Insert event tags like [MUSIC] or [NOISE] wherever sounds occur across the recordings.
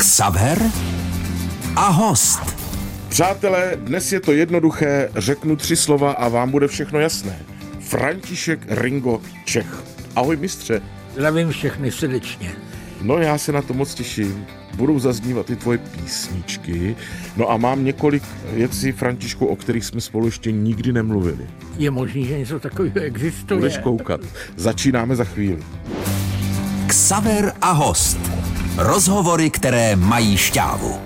Xaver a host. Přátelé, dnes je to jednoduché, řeknu tři slova a vám bude všechno jasné. František Ringo Čech. Ahoj mistře. Zdravím všechny srdečně. No já se na to moc těším. Budou zaznívat i tvoje písničky. No a mám několik věcí, Františku, o kterých jsme spolu ještě nikdy nemluvili. Je možný, že něco takového existuje. Budeš koukat. Začínáme za chvíli. Xaver a host. Rozhovory, které mají šťávu.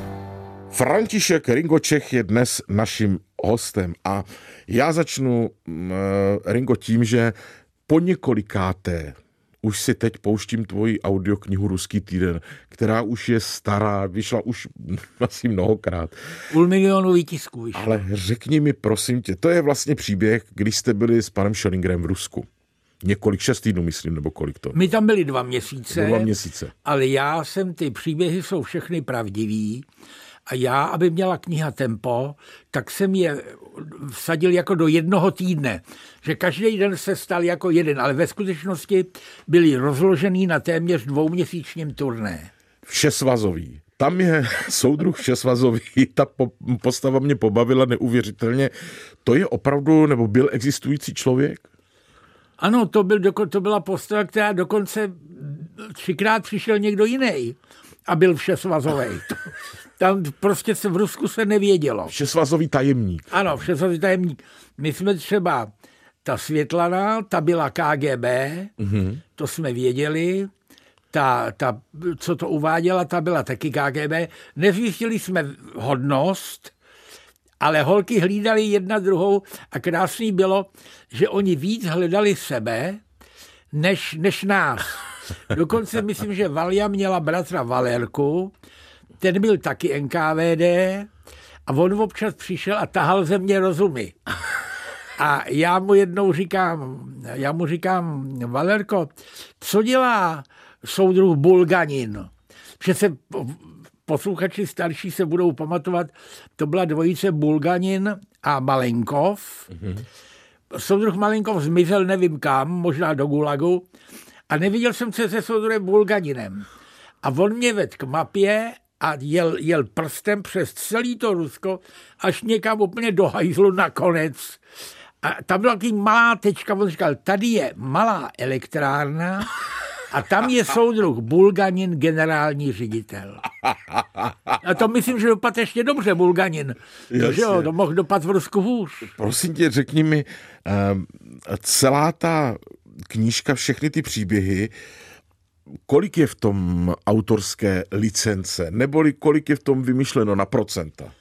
František Ringo Čech je dnes naším hostem a já začnu, mm, eh, Ringo, tím, že po několikáté už si teď pouštím tvoji audioknihu Ruský týden, která už je stará, vyšla už [LAUGHS] asi mnohokrát. Půl milionu výtisků vyšlo. Ale řekni mi, prosím tě, to je vlastně příběh, když jste byli s panem Schellingem v Rusku. Několik, šest týdnů, myslím, nebo kolik to? My tam byli dva měsíce. Dva měsíce. Ale já jsem, ty příběhy jsou všechny pravdivý. A já, aby měla kniha tempo, tak jsem je vsadil jako do jednoho týdne. Že každý den se stal jako jeden, ale ve skutečnosti byli rozložený na téměř dvouměsíčním turné. Všesvazový. Tam je [LAUGHS] soudruh všesvazový, ta postava mě pobavila neuvěřitelně. To je opravdu, nebo byl existující člověk? Ano, to, byl, to byla postava, která dokonce třikrát přišel někdo jiný a byl všesvazový. [LAUGHS] Tam prostě se v Rusku se nevědělo. Všesvazový tajemník. Ano, všesvazový tajemník. My jsme třeba, ta Světlana, ta byla KGB, mm-hmm. to jsme věděli, ta, ta, co to uváděla, ta byla taky KGB. Nezjistili jsme hodnost, ale holky hlídali jedna druhou a krásný bylo, že oni víc hledali sebe, než, než nás. Dokonce myslím, že Valia měla bratra Valerku, ten byl taky NKVD a on občas přišel a tahal ze mě rozumy. A já mu jednou říkám, já mu říkám, Valerko, co dělá soudruh Bulganin? Se posluchači starší se budou pamatovat, to byla dvojice Bulganin a Malenkov. Mm-hmm. Soudruh Malenkov zmizel nevím kam, možná do Gulagu, a neviděl jsem se se soudruhem Bulganinem. A on mě vedl k mapě a jel, jel prstem přes celý to Rusko až někam úplně do hajzlu nakonec. A tam byla takový malá tečka, on říkal, tady je malá elektrárna a tam je soudruh Bulganin, generální ředitel. A to myslím, že dopadl ještě dobře Bulganin. To, že jo, to mohl dopad v Rusku hůř. Prosím tě, řekni mi, celá ta knížka, všechny ty příběhy, kolik je v tom autorské licence, neboli kolik je v tom vymyšleno na procenta?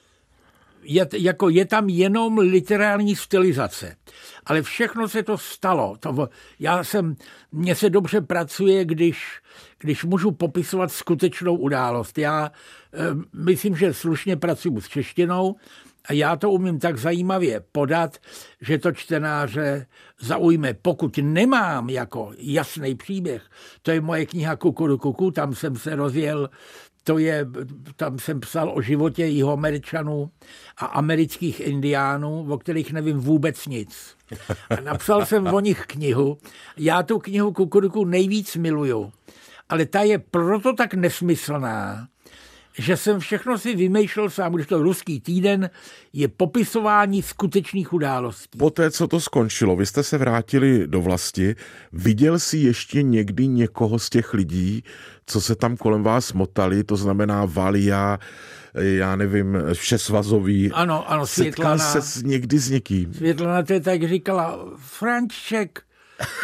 Je, jako je tam jenom literární stylizace. Ale všechno se to stalo. To, já jsem, mně se dobře pracuje, když, když můžu popisovat skutečnou událost. Já e, myslím, že slušně pracuji s češtinou, a já to umím tak zajímavě podat, že to čtenáře zaujme. Pokud nemám jako jasný příběh, to je moje kniha Kukuru Kuku, tam jsem se rozjel to je, tam jsem psal o životě jihoameričanů a amerických indiánů, o kterých nevím vůbec nic. A napsal [LAUGHS] jsem o nich knihu. Já tu knihu Kukuruku nejvíc miluju, ale ta je proto tak nesmyslná, že jsem všechno si vymýšlel sám, když to ruský týden je popisování skutečných událostí. Poté, co to skončilo, vy jste se vrátili do vlasti, viděl si ještě někdy někoho z těch lidí, co se tam kolem vás motali, to znamená Valia, já nevím, všesvazový. Ano, ano, Světlana. Setkal se někdy s někým. Světlana to je tak říkala, Franček,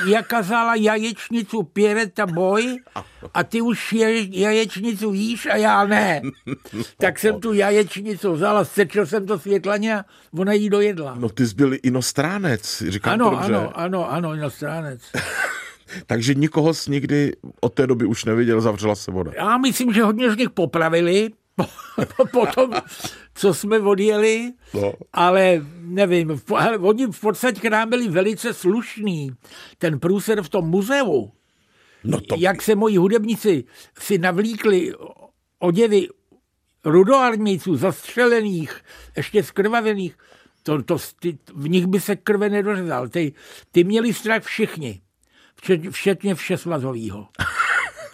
já kazala jaječnicu Piereta Boj a ty už je, jaječnicu jíš a já ne. Tak jsem tu jaječnicu vzala, sečil jsem to světlaně a ona jí dojedla. No ty jsi byl inostránec, říkám ano, to dobře. Ano, ano, ano, inostránec. [LAUGHS] Takže nikoho jsi nikdy od té doby už neviděl, zavřela se voda. Já myslím, že hodně z nich popravili, potom, co jsme odjeli, no. ale nevím, oni v podstatě k nám byli velice slušní. Ten průser v tom muzeu, no to... jak se moji hudebníci si navlíkli oděvy rudoarmějců zastřelených, ještě skrvavených, to, to, ty, v nich by se krve nedořezal. Ty, ty měli strach všichni, včetně všesvazovýho.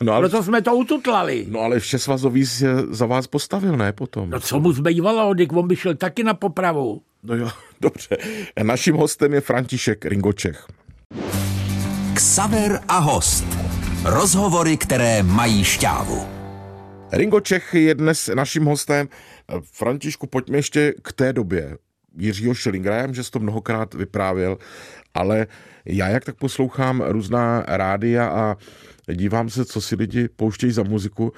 No, ale... Proto jsme to ututlali. No ale Všesvazový se za vás postavil, ne potom? No co mu zbývalo, když on by šel taky na popravu. No jo, [LAUGHS] dobře. Naším hostem je František Ringočech. Ksaver a host. Rozhovory, které mají šťávu. Ringo Čech je dnes naším hostem. Františku, pojďme ještě k té době. Jiřího Schillingera, já vím, že jsi to mnohokrát vyprávěl, ale já jak tak poslouchám různá rádia a dívám se, co si lidi pouštějí za muziku,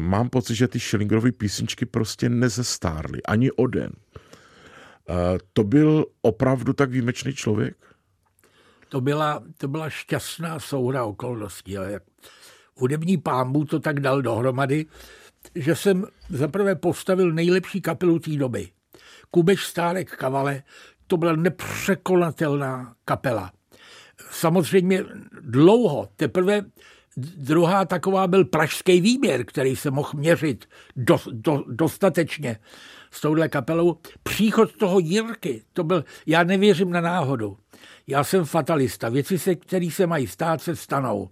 mám pocit, že ty Schillingerovy písničky prostě nezestárly ani o den. To byl opravdu tak výjimečný člověk? To byla, to byla šťastná souhra okolností. A jak hudební pámbu to tak dal dohromady, že jsem zaprvé postavil nejlepší kapelu té doby. Kubeš Stárek Kavale, to byla nepřekonatelná kapela. Samozřejmě dlouho, teprve druhá taková byl pražský výběr, který se mohl měřit do, do, dostatečně s touhle kapelou. Příchod toho Jirky, to byl, já nevěřím na náhodu. Já jsem fatalista. Věci, se, které se mají stát, se stanou.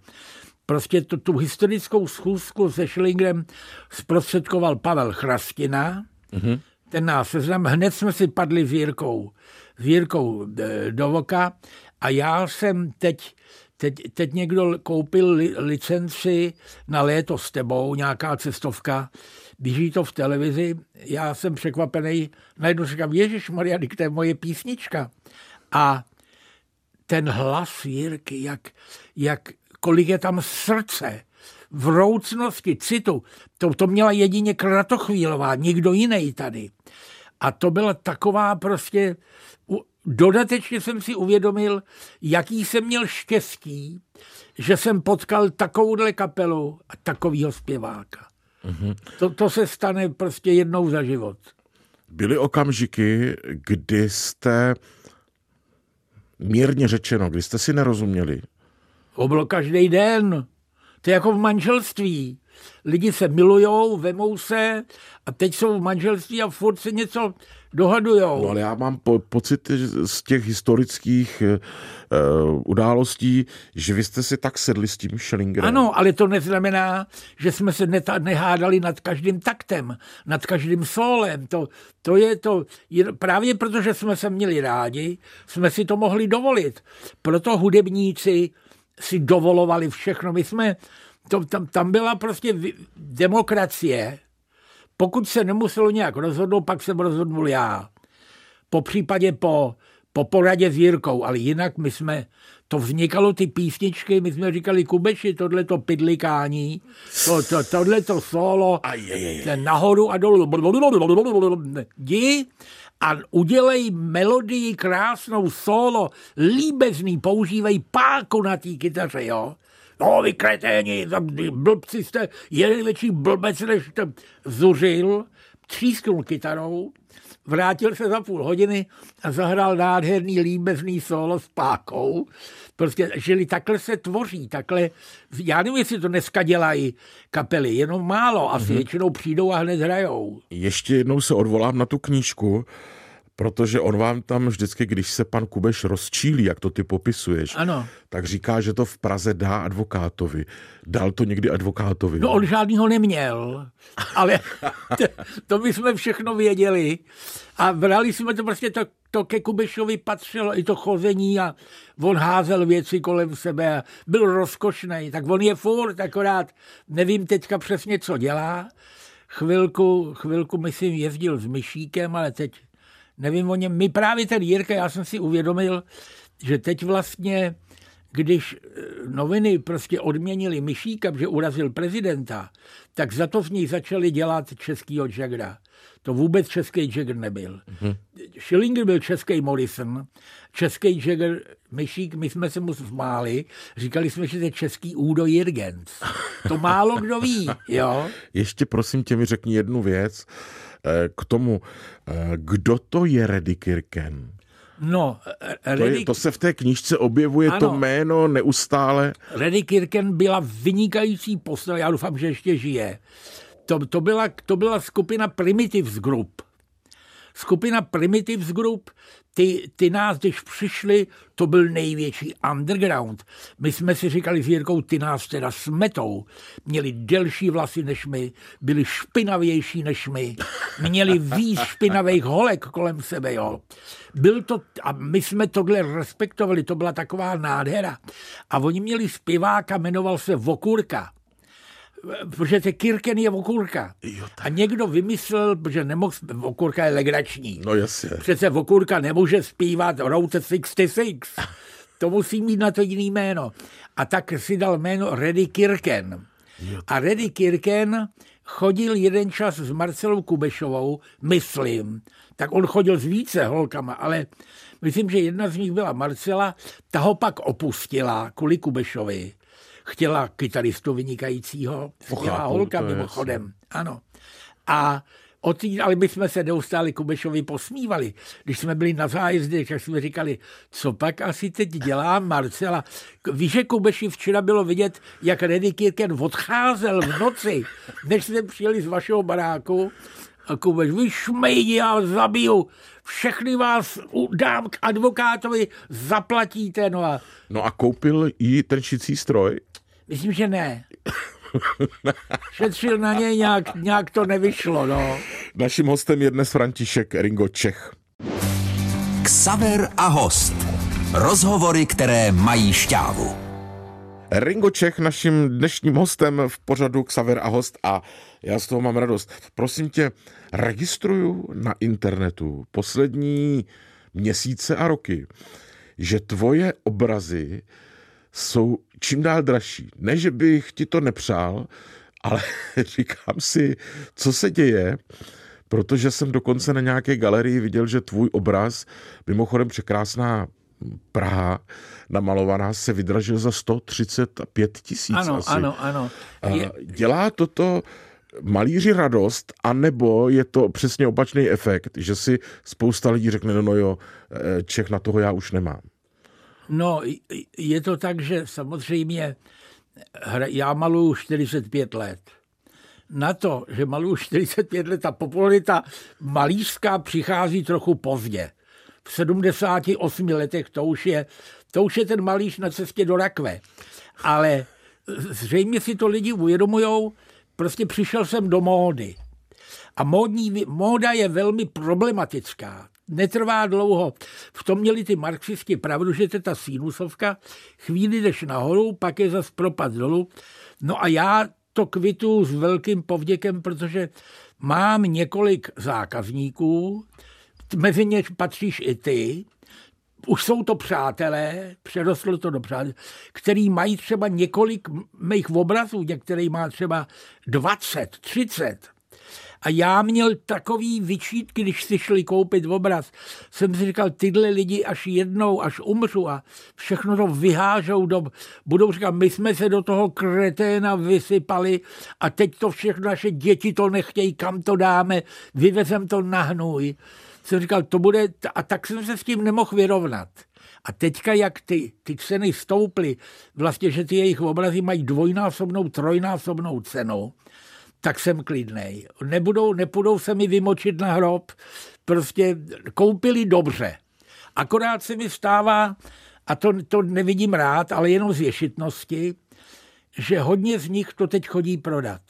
Prostě tu, tu historickou schůzku se Schillingrem zprostředkoval Pavel Chrastina, mm-hmm. ten nás seznam, hned jsme si padli s Jirkou, s Jirkou e, do voka a já jsem teď, teď, teď někdo koupil li, licenci na léto s tebou, nějaká cestovka, běží to v televizi, já jsem překvapený, najednou říkám, Ježíš Maria, to je moje písnička. A ten hlas Jirky, jak, jak, kolik je tam srdce, vroucnosti, citu. To, to měla jedině Kratochvílová, nikdo jiný tady. A to byla taková prostě... Dodatečně jsem si uvědomil, jaký jsem měl štěstí, že jsem potkal takovouhle kapelu a takovýho zpěváka. Mm-hmm. To, to se stane prostě jednou za život. Byly okamžiky, kdy jste mírně řečeno, kdy jste si nerozuměli? To bylo každý den. To je jako v manželství. Lidi se milujou, vemou se a teď jsou v manželství a furt se něco dohadujou. No ale já mám po, pocit z těch historických uh, událostí, že vy jste si tak sedli s tím Schellingerem. Ano, ale to neznamená, že jsme se neta, nehádali nad každým taktem, nad každým solem. To, to je to, právě protože jsme se měli rádi, jsme si to mohli dovolit. Proto hudebníci si dovolovali všechno. My jsme, to, tam, tam byla prostě demokracie, pokud se nemuselo nějak rozhodnout, pak jsem rozhodnul já. Po případě po, po poradě s Jirkou, ale jinak my jsme, to vznikalo ty písničky, my jsme říkali Kubeši, tohle to pidlikání, to, to, tohle to solo, ten nahoru a dolů, jdi a udělej melodii krásnou solo, líbezný, používej páku na té kytaře, jo no vy kreténi, blbci jste, je největší blbec, než jste zuřil, třísknul kytarou, vrátil se za půl hodiny a zahrál nádherný líbezný solo s pákou. Prostě, žili takhle se tvoří, takhle, já nevím, jestli to dneska dělají kapely, jenom málo, asi mm-hmm. většinou přijdou a hned hrajou. Ještě jednou se odvolám na tu knížku, protože on vám tam vždycky, když se pan Kubeš rozčílí, jak to ty popisuješ, ano. tak říká, že to v Praze dá advokátovi. Dal to někdy advokátovi? No on žádnýho neměl, ale to, to my jsme všechno věděli a brali jsme to prostě, to, to ke Kubešovi patřilo i to chození a on házel věci kolem sebe a byl rozkošný, tak on je furt, akorát nevím teďka přesně, co dělá. Chvilku, chvilku myslím, jezdil s myšíkem, ale teď nevím o něm. My právě ten Jirka, já jsem si uvědomil, že teď vlastně, když eh, noviny prostě odměnili Myšíka, že urazil prezidenta, tak za to v něj začali dělat českýho Jaggera. To vůbec český Jagger nebyl. Mm-hmm. Schillinger byl český Morrison, český Jagger Myšík, my jsme se mu smáli, říkali jsme, že to je český Udo Jirgens. To málo kdo ví, jo? Ještě prosím tě mi řekni jednu věc. Eh, k tomu, eh, kdo to je Redikirken? No, to, je, to se v té knížce objevuje, ano, to jméno neustále. Redikirken byla vynikající postava, já doufám, že ještě žije. To, to, byla, to byla skupina Primitives Group. Skupina Primitives Group, ty, ty nás, když přišli, to byl největší underground. My jsme si říkali s Jirkou, ty nás teda smetou. Měli delší vlasy než my, byli špinavější než my, měli víc špinavých holek kolem sebe, jo. Byl to, a my jsme tohle respektovali, to byla taková nádhera. A oni měli zpěváka, jmenoval se Vokurka protože te Kirken je okurka. A někdo vymyslel, že nemohl, okurka je legrační. No jasně. Přece okurka nemůže zpívat Route 66. To musí mít na to jiný jméno. A tak si dal jméno Reddy Kirken. A Reddy Kirken chodil jeden čas s Marcelou Kubešovou, myslím. Tak on chodil s více holkama, ale myslím, že jedna z nich byla Marcela, ta ho pak opustila kvůli Kubešovi chtěla kytaristu vynikajícího, skvělá holka mimochodem, ano. A O tý, ale my jsme se neustále Kubešovi posmívali. Když jsme byli na zájezdě, tak jsme říkali, co pak asi teď dělá Marcela. Víš, že Kubeši včera bylo vidět, jak Reddy Kirken odcházel v noci, než jsme přijeli z vašeho baráku. A Kubeš, vy šmejdi, já zabiju. Všechny vás dám k advokátovi, zaplatíte. No a, no a koupil jí ten šicí stroj? Myslím, že ne. Šetřil na něj, nějak, nějak to nevyšlo, no. Naším hostem je dnes František Ringo Čech. Ksaver a host. Rozhovory, které mají šťávu. Ringo Čech naším dnešním hostem v pořadu Ksaver a host a já z toho mám radost. Prosím tě, registruju na internetu poslední měsíce a roky, že tvoje obrazy jsou čím dál dražší. Ne, že bych ti to nepřál, ale [LAUGHS] říkám si, co se děje, protože jsem dokonce na nějaké galerii viděl, že tvůj obraz, mimochodem překrásná Praha namalovaná se vydražil za 135 tisíc Ano, asi. ano, ano. Je... Dělá toto malíři radost, anebo je to přesně opačný efekt, že si spousta lidí řekne, no, no jo, eh, Čech na toho já už nemám. No, je to tak, že samozřejmě já maluju 45 let. Na to, že maluju 45 let, ta popularita malířská přichází trochu pozdě. V 78 letech to už je, to už je ten malíř na cestě do rakve. Ale zřejmě si to lidi uvědomujou, prostě přišel jsem do módy. A módní, móda je velmi problematická netrvá dlouho. V tom měli ty marxisti pravdu, že to ta sinusovka, chvíli jdeš nahoru, pak je zas propad dolů. No a já to kvitu s velkým povděkem, protože mám několik zákazníků, mezi ně patříš i ty, už jsou to přátelé, přerostlo to do přátel, který mají třeba několik mých obrazů, některý má třeba 20, 30. A já měl takový vyčítky, když si šli koupit obraz. Jsem si říkal, tyhle lidi až jednou, až umřu a všechno to vyhážou do... Budou říkat, my jsme se do toho kreténa vysypali a teď to všechno naše děti to nechtějí, kam to dáme, vyvezem to na hnůj. Jsem říkal, to bude... A tak jsem se s tím nemohl vyrovnat. A teďka, jak ty, ty ceny stouply, vlastně, že ty jejich obrazy mají dvojnásobnou, trojnásobnou cenu, tak jsem klidnej. Nebudou, nepůjdou se mi vymočit na hrob, prostě koupili dobře. Akorát se mi stává, a to, to nevidím rád, ale jenom z ješitnosti, že hodně z nich to teď chodí prodat.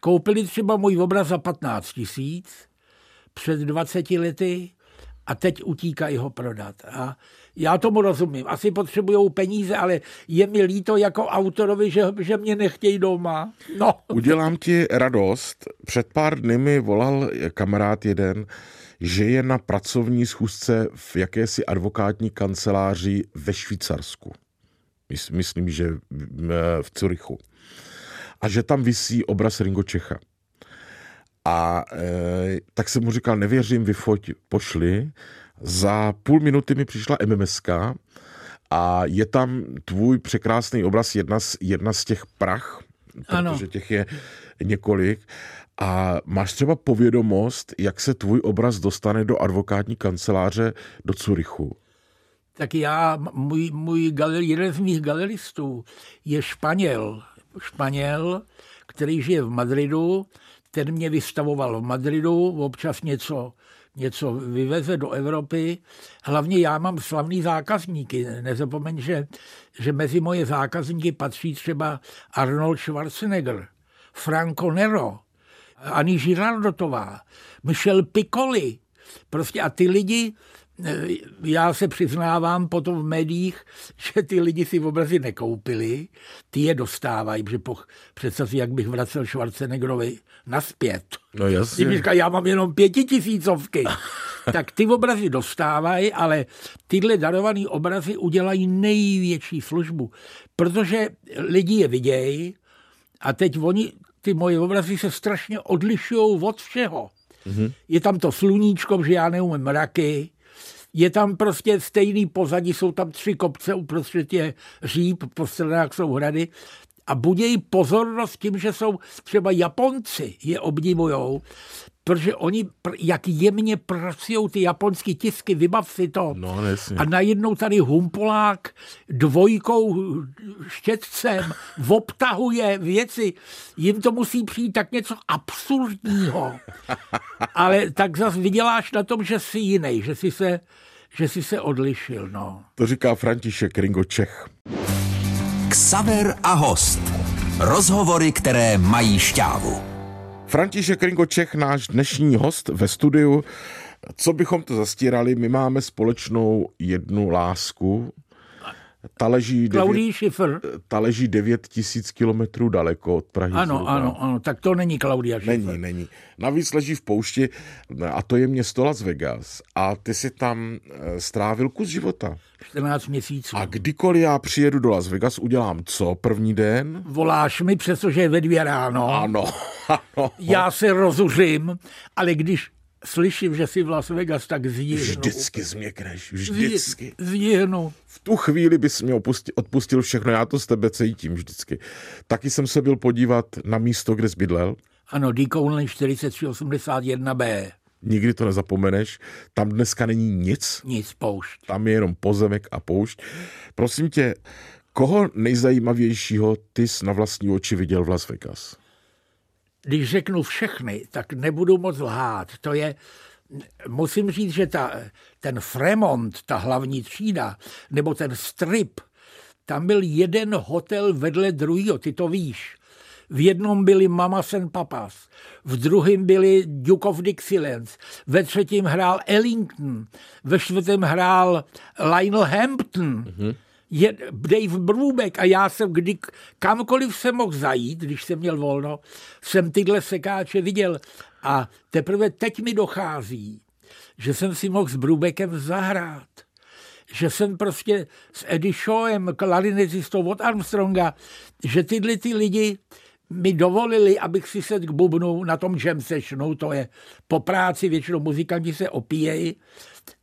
Koupili třeba můj obraz za 15 tisíc před 20 lety a teď utíkají ho prodat. A já tomu rozumím. Asi potřebují peníze, ale je mi líto jako autorovi, že, že mě nechtějí doma. No. Udělám ti radost. Před pár dny mi volal kamarád jeden, že je na pracovní schůzce v jakési advokátní kanceláři ve Švýcarsku. Myslím, že v Curychu. A že tam visí obraz Ringo Čecha. A e, tak jsem mu říkal, nevěřím, vyfoť, pošli. Za půl minuty mi přišla MMSK a je tam tvůj překrásný obraz, jedna z, jedna z těch prach, ano. protože těch je několik. A máš třeba povědomost, jak se tvůj obraz dostane do advokátní kanceláře do Curychu? Tak já, můj, můj galeri, jeden z mých galeristů je Španěl. Španěl, který žije v Madridu ten mě vystavoval v Madridu, občas něco, něco vyveze do Evropy. Hlavně já mám slavný zákazníky. Nezapomeň, že, že mezi moje zákazníky patří třeba Arnold Schwarzenegger, Franco Nero, Ani Girardotová, Michel Piccoli. Prostě a ty lidi, já se přiznávám potom v médiích, [LAUGHS] že ty lidi si v obrazy nekoupili, ty je dostávají, protože po, představ si, jak bych vracel Schwarzeneggerovi naspět. No jasně. Když říká, já mám jenom pětitisícovky, [LAUGHS] tak ty obrazy dostávají, ale tyhle darované obrazy udělají největší službu, protože lidi je vidějí a teď oni, ty moje obrazy se strašně odlišují od všeho. Mm-hmm. Je tam to sluníčko, že já neumím mraky, je tam prostě stejný pozadí, jsou tam tři kopce, uprostřed je říp, po stranách jsou hrady. A budějí pozornost tím, že jsou třeba Japonci je obdivujou, protože oni, jak jemně pracují ty japonský tisky, vybav si to. No, nesmí. A najednou tady Humpolák dvojkou štětcem obtahuje věci. Jim to musí přijít tak něco absurdního. [LAUGHS] Ale tak zase vyděláš na tom, že jsi jiný, že jsi se, že jsi se odlišil. No. To říká František Ringo Čech. Ksaver a host. Rozhovory, které mají šťávu. František Ringo Čech, náš dnešní host ve studiu. Co bychom to zastírali, my máme společnou jednu lásku. Ta leží, Klaudii devět, Schiffer. ta leží 9 tisíc kilometrů daleko od Prahy. Ano, zhruba. ano, ano, tak to není Klaudia Schiffer. Není, není. Navíc leží v poušti a to je město Las Vegas. A ty si tam eh, strávil kus života. 14 měsíců. A kdykoliv já přijedu do Las Vegas, udělám co první den? Voláš mi, přestože je ve dvě ráno. Ano, [LAUGHS] ano. Já se rozuřím, ale když slyším, že jsi v Las Vegas, tak zjihnu. Vždycky změkneš, vždycky. Zjihnu. V tu chvíli bys mě opusti- odpustil všechno, já to z tebe cítím vždycky. Taky jsem se byl podívat na místo, kde jsi bydlel. Ano, D. Conley 4381B. Nikdy to nezapomeneš. Tam dneska není nic, Nic, poušť. tam je jenom pozemek a poušť. Prosím tě, koho nejzajímavějšího ty jsi na vlastní oči viděl v Las Vegas? Když řeknu všechny, tak nebudu moc lhát. To je, musím říct, že ta, ten Fremont, ta hlavní třída, nebo ten strip, tam byl jeden hotel vedle druhého, ty to víš. V jednom byli Mamas and Papas, v druhém byli Duke of Dixielands, ve třetím hrál Ellington, ve čtvrtém hrál Lionel Hampton. Mm-hmm je Dave Brubeck a já jsem kdy, kamkoliv jsem mohl zajít, když jsem měl volno, jsem tyhle sekáče viděl a teprve teď mi dochází, že jsem si mohl s Brubeckem zahrát. Že jsem prostě s Eddie Shawem, klarinetistou od Armstronga, že tyhle ty lidi mi dovolili, abych si sedl k bubnu na tom jam sessionu, to je po práci, většinou muzikanti se opíjejí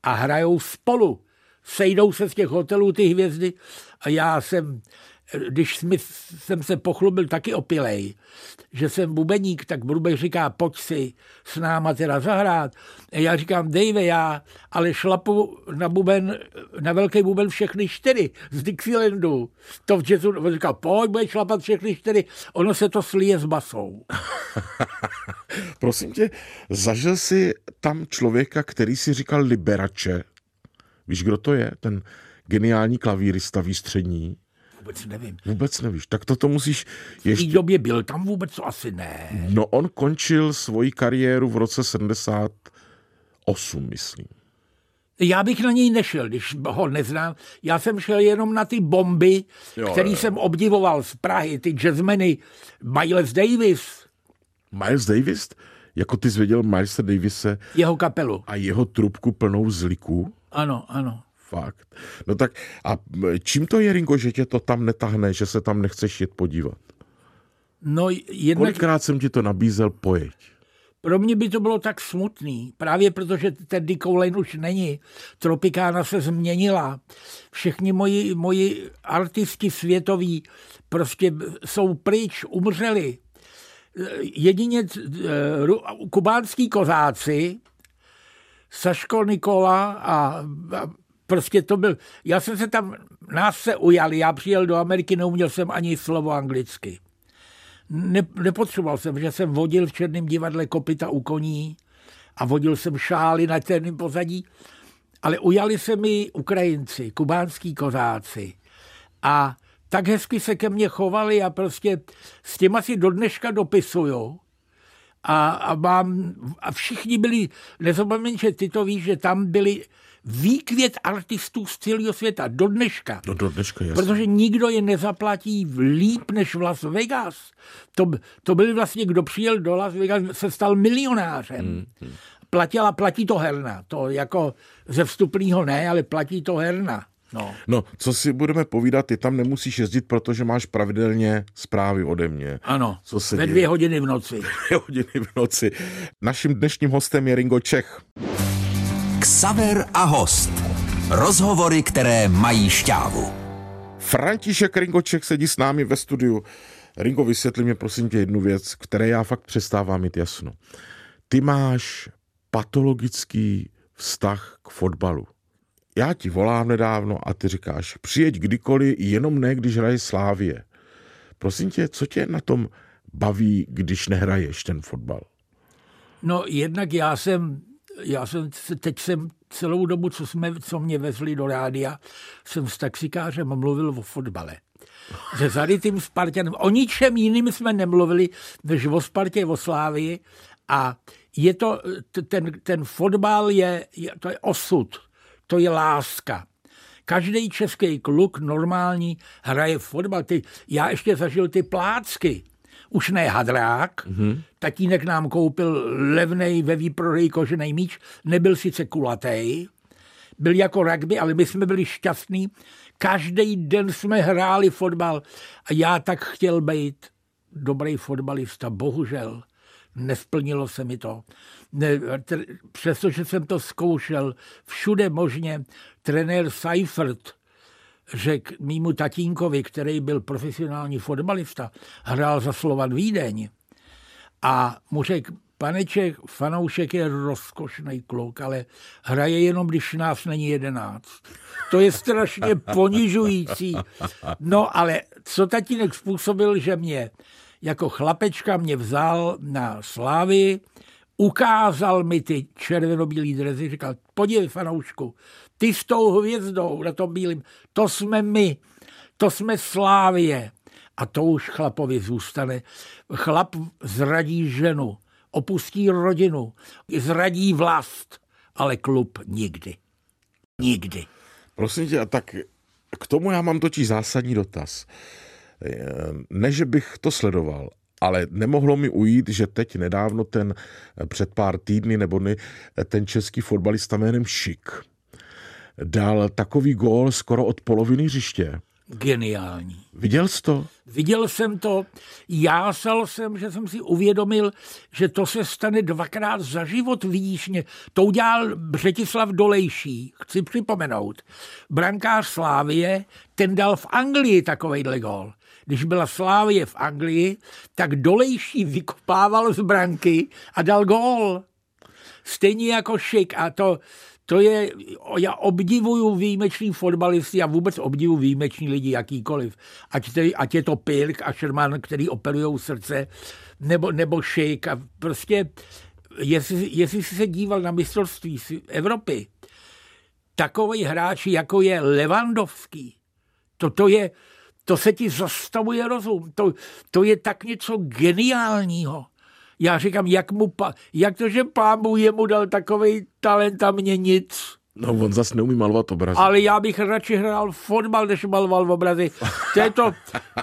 a hrajou spolu sejdou se z těch hotelů ty hvězdy a já jsem, když jsme, jsem se pochlubil taky opilej, že jsem bubeník, tak Brubek říká, pojď si s náma teda zahrát. A já říkám, Dave, já ale šlapu na buben, na velký buben všechny čtyři z Dixielandu. To v jazzu, on říká, pojď, budeš šlapat všechny čtyři. Ono se to slije s basou. [LAUGHS] Prosím tě, zažil jsi tam člověka, který si říkal Liberače? Víš, kdo to je? Ten geniální klavírista výstřední? Vůbec nevím. Vůbec nevíš. Tak toto musíš V té ještě... době byl tam vůbec to asi ne. No on končil svoji kariéru v roce 78, myslím. Já bych na něj nešel, když ho neznám. Já jsem šel jenom na ty bomby, Jo, který jo. jsem obdivoval z Prahy, ty jazzmeny, Miles Davis, Miles Davis? Jako ty jsi viděl Milesa Davise jeho kapelu. a jeho trubku plnou zliků? Ano, ano. Fakt. No tak a čím to je, Ringo, že tě to tam netahne, že se tam nechceš jet podívat? No jednak Kolikrát jsem ti to nabízel, pojeď. pro mě by to bylo tak smutný, právě protože ten Dick Lane už není. Tropikána se změnila. Všichni moji, moji artisti světoví prostě jsou pryč, umřeli. Jedině eh, kubánský kozáci, Saško Nikola a, a prostě to byl, já jsem se tam, nás se ujali, já přijel do Ameriky, neuměl jsem ani slovo anglicky. Ne, nepotřeboval jsem, že jsem vodil v Černém divadle kopita u koní a vodil jsem šály na černém pozadí, ale ujali se mi Ukrajinci, kubánský kozáci. A tak hezky se ke mně chovali a prostě s těma si do dneška dopisuju. A, a, mám, a všichni byli, nezapomeň, že ty to víš, že tam byli výkvět artistů z celého světa, do dneška. No do dneška, jasně. Protože nikdo je nezaplatí líp než v Las Vegas. To, to byli vlastně, kdo přijel do Las Vegas, se stal milionářem. Hmm, hmm. Platila, platí to herna. To jako ze vstupního ne, ale platí to herna. No. no, co si budeme povídat, ty tam nemusíš jezdit, protože máš pravidelně zprávy ode mě. Ano, co se ve děje. dvě hodiny v noci. [LAUGHS] Dvě hodiny v noci. Naším dnešním hostem je Ringo Čech. Ksaver a host. Rozhovory, které mají šťávu. František Ringo Čech sedí s námi ve studiu. Ringo, vysvětli mi prosím tě jednu věc, které já fakt přestávám mít jasno. Ty máš patologický vztah k fotbalu. Já ti volám nedávno a ty říkáš, přijeď kdykoliv, jenom ne, když hraje Slávie. Prosím tě, co tě na tom baví, když nehraješ ten fotbal? No jednak já jsem, já jsem, teď jsem celou dobu, co, jsme, co mě vezli do rádia, jsem s taxikářem mluvil o fotbale. Se zarytým Spartanem. O ničem jiným jsme nemluvili, než o Spartě, o Slávii. A je to, ten, ten fotbal je, je, to je osud, to je láska. Každý český kluk normální hraje fotbal. Ty, já ještě zažil ty plácky. Už ne hadrák, mm-hmm. tatínek nám koupil levnej ve výprodeji kožený míč, nebyl sice kulatý, byl jako rugby, ale my jsme byli šťastní. Každý den jsme hráli fotbal a já tak chtěl být dobrý fotbalista, bohužel nesplnilo se mi to. Ne, tr, přestože jsem to zkoušel všude možně, trenér Seifert řekl mýmu tatínkovi, který byl profesionální fotbalista, hrál za Slovan Vídeň a mu řekl, paneček, fanoušek je rozkošný kluk, ale hraje jenom, když nás není jedenáct. To je strašně [LAUGHS] ponižující. No ale co tatínek způsobil, že mě jako chlapečka mě vzal na slávy, ukázal mi ty červenobílý drezy, říkal, podívej fanoušku, ty s tou hvězdou na tom bílým, to jsme my, to jsme Slávie. A to už chlapovi zůstane. Chlap zradí ženu, opustí rodinu, zradí vlast, ale klub nikdy. Nikdy. Prosím tě, a tak k tomu já mám totiž zásadní dotaz. Ne, že bych to sledoval, ale nemohlo mi ujít, že teď nedávno ten před pár týdny nebo dny ten český fotbalista jménem Šik dal takový gól skoro od poloviny hřiště. Geniální. Viděl jsi to? Viděl jsem to, jásal jsem, že jsem si uvědomil, že to se stane dvakrát za život, mě. To udělal Břetislav Dolejší, chci připomenout. Brankář Slávie, ten dal v Anglii takovejhle gól. Když byla Slávie v Anglii, tak Dolejší vykopával z branky a dal gól. Stejně jako Šik a to, to je, já obdivuju výjimečný fotbalisty a vůbec obdivuju výjimeční lidi jakýkoliv. Ať, te, ať je to Pirk a Sherman, který operují srdce, nebo, nebo Šejk. A prostě, jestli, jestli jsi se díval na mistrovství Evropy, takový hráči, jako je Levandovský, to, to je, to se ti zastavuje rozum. To, to je tak něco geniálního. Já říkám, jak, mu jak to, že pán mu jemu dal takový talent a mě nic. No, on zase neumí malovat obrazy. Ale já bych radši hrál fotbal, než maloval obrazy. To je to,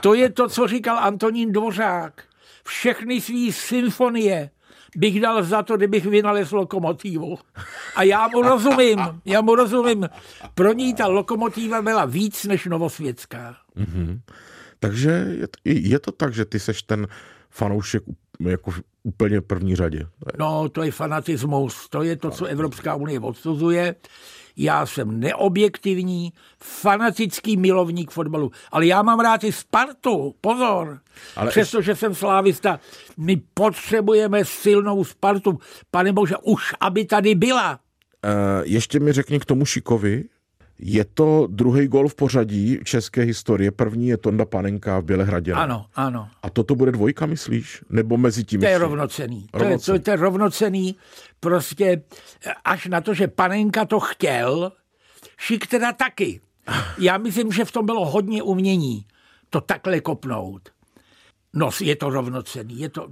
to je to, co říkal Antonín Dvořák. Všechny svý symfonie bych dal za to, kdybych vynalezl lokomotivu. A já mu rozumím, já mu rozumím. Pro ní ta lokomotiva byla víc než novosvětská. Mm-hmm. Takže je to, je to tak, že ty seš ten fanoušek jako v úplně první řadě. No, to je fanatismus, to je to, co Evropská unie odsuzuje. Já jsem neobjektivní, fanatický milovník fotbalu. Ale já mám rád i Spartu, pozor. Ale Přestože jsem slávista, my potřebujeme silnou Spartu. Pane bože, už aby tady byla. Uh, ještě mi řekni k tomu Šikovi, Je to druhý gol v pořadí české historie. První je Tonda Panenka v Bělehradě. Ano, ano. A toto bude dvojka, myslíš? Nebo mezi tím? To je ještě? rovnocený. To je, to, to je rovnocený. Prostě až na to, že Panenka to chtěl, Šik teda taky. Já myslím, že v tom bylo hodně umění to takhle kopnout. No, je to rovnocený. Je to,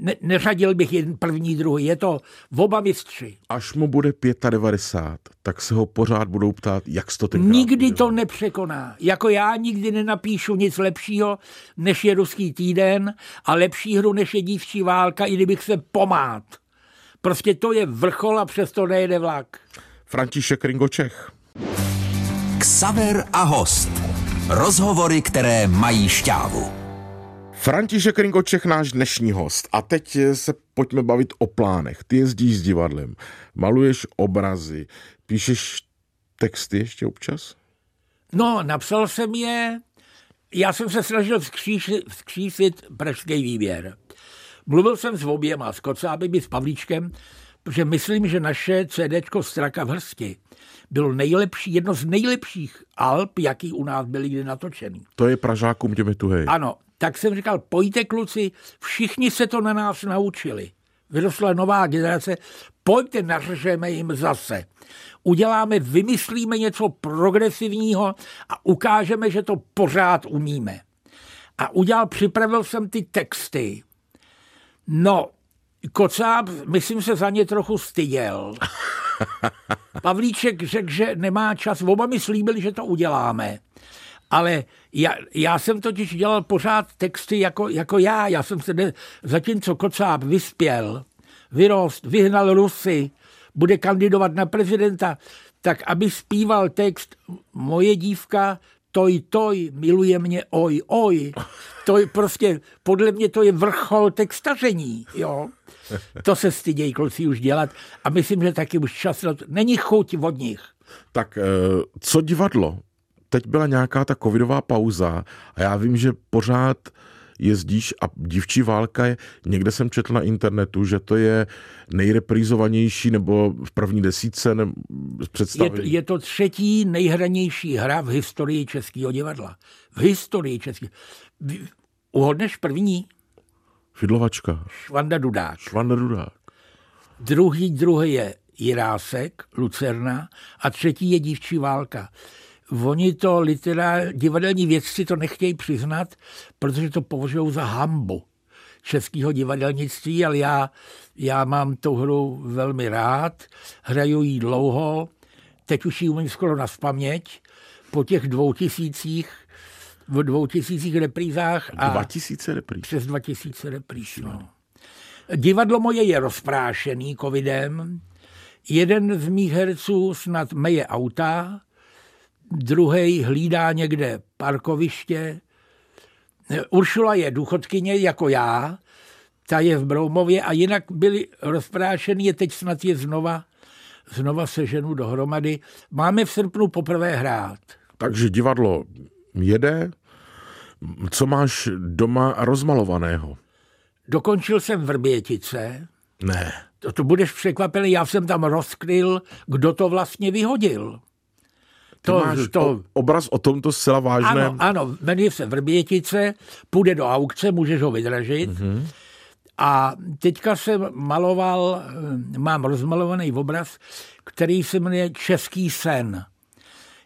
ne, neřadil bych jeden první, druhý. Je to v oba mistři. Až mu bude 95, tak se ho pořád budou ptát, jak jsi to tenkrát Nikdy udělal. to nepřekoná. Jako já nikdy nenapíšu nic lepšího, než je ruský týden a lepší hru, než je dívčí válka, i kdybych se pomát. Prostě to je vrchol a přesto nejede vlak. František Ringočech. Ksaver a host. Rozhovory, které mají šťávu. František Ringočech, náš dnešní host. A teď se pojďme bavit o plánech. Ty jezdíš s divadlem, maluješ obrazy, píšeš texty ještě občas? No, napsal jsem je, já jsem se snažil vzkřísit, vzkřísit pražský výběr. Mluvil jsem s oběma, s Kocábem i s Pavlíčkem, protože myslím, že naše CDčko Straka v hrsti bylo nejlepší, jedno z nejlepších Alp, jaký u nás byly kdy natočený. To je Pražákům těmi tuhej. Ano, tak jsem říkal, pojďte kluci, všichni se to na nás naučili. Vyrostla nová generace, pojďte, nařešeme jim zase. Uděláme, vymyslíme něco progresivního a ukážeme, že to pořád umíme. A udělal, připravil jsem ty texty. No, Kocáb, myslím, se za ně trochu styděl. [LAUGHS] Pavlíček řekl, že nemá čas. Oba mi slíbili, že to uděláme. Ale já, já jsem totiž dělal pořád texty jako, jako já. Já jsem se, ne, zatímco Kocáb vyspěl, vyrost, vyhnal Rusy, bude kandidovat na prezidenta, tak aby zpíval text Moje dívka, toj, toj, miluje mě, oj, oj. To je prostě, podle mě to je vrchol textaření, jo. To se stydějí kluci už dělat a myslím, že taky už čas, není chuť od nich. Tak eh, co divadlo? Teď byla nějaká ta covidová pauza a já vím, že pořád jezdíš a dívčí válka je, někde jsem četl na internetu, že to je nejreprizovanější nebo v první desítce nebo z Je, představení. je to třetí nejhranější hra v historii českého divadla. V historii českého. Uhodneš první? Fidlovačka, Švanda Dudák. Švanda Dudák. Druhý, druhý je Jirásek, Lucerna a třetí je Dívčí válka. Oni to literár, divadelní vědci to nechtějí přiznat, protože to považují za hambu českého divadelnictví, ale já, já mám tu hru velmi rád, hraju ji dlouho, teď už ji umím skoro na spaměť, po těch dvou tisících, v dvou tisících reprízách. A... 2000 repríz. Přes 2000 repríz. No. Divadlo moje je rozprášený covidem. Jeden z mých herců snad meje auta, druhý hlídá někde parkoviště. Uršula je důchodkyně jako já, ta je v Broumově a jinak byli rozprášený, je teď snad je znova, znova seženu dohromady. Máme v srpnu poprvé hrát. Takže divadlo jede. Co máš doma rozmalovaného? Dokončil jsem Vrbětice, Ne. to, to budeš překvapený, já jsem tam rozkryl, kdo to vlastně vyhodil. To, máš to... Obraz o tomto zcela vážném. Ano, ano, jmenuje se Vrbětice, půjde do aukce, můžeš ho vydražit. Mm-hmm. A teďka jsem maloval, eh, mám rozmalovaný obraz, který se jmenuje Český sen.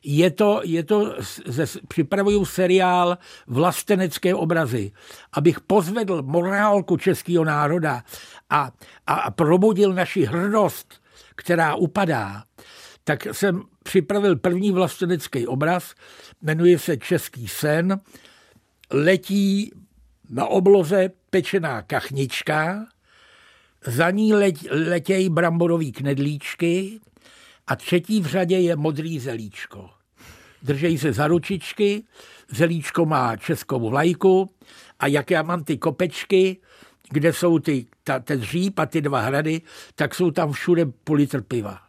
Je to, je to ze, připravuju seriál Vlastenecké obrazy, abych pozvedl morálku českého národa a, a, a probudil naši hrdost, která upadá. Tak jsem připravil první vlastenecký obraz, jmenuje se Český sen, letí na obloze pečená kachnička, za ní let, letějí bramborový knedlíčky. A třetí v řadě je modrý zelíčko. Držej se za ručičky, zelíčko má českou vlajku. A jak já mám ty kopečky, kde jsou ty, ta, ten dříp a ty dva hrady, tak jsou tam všude půl piva.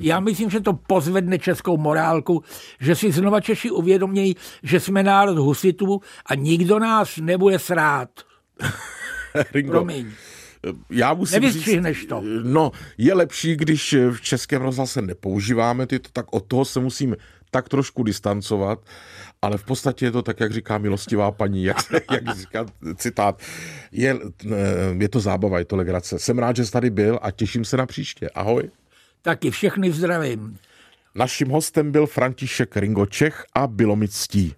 Já myslím, že to pozvedne českou morálku, že si znova Češi uvědomějí, že jsme národ husitů a nikdo nás nebude srát. [LAUGHS] Ringo, Promiň. Já musím Nevystřihneš říct, to. No, je lepší, když v českém rozhlase nepoužíváme ty, tak od toho se musím tak trošku distancovat, ale v podstatě je to tak, jak říká milostivá paní, jak, [LAUGHS] jak říká citát. Je, je to zábava, je to legrace. Jsem rád, že jsi tady byl a těším se na příště. Ahoj. Taky všechny zdravím. Naším hostem byl František Ringo Čech a bylo mi ctí.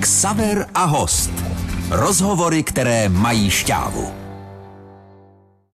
Ksaver a host. Rozhovory, které mají šťávu.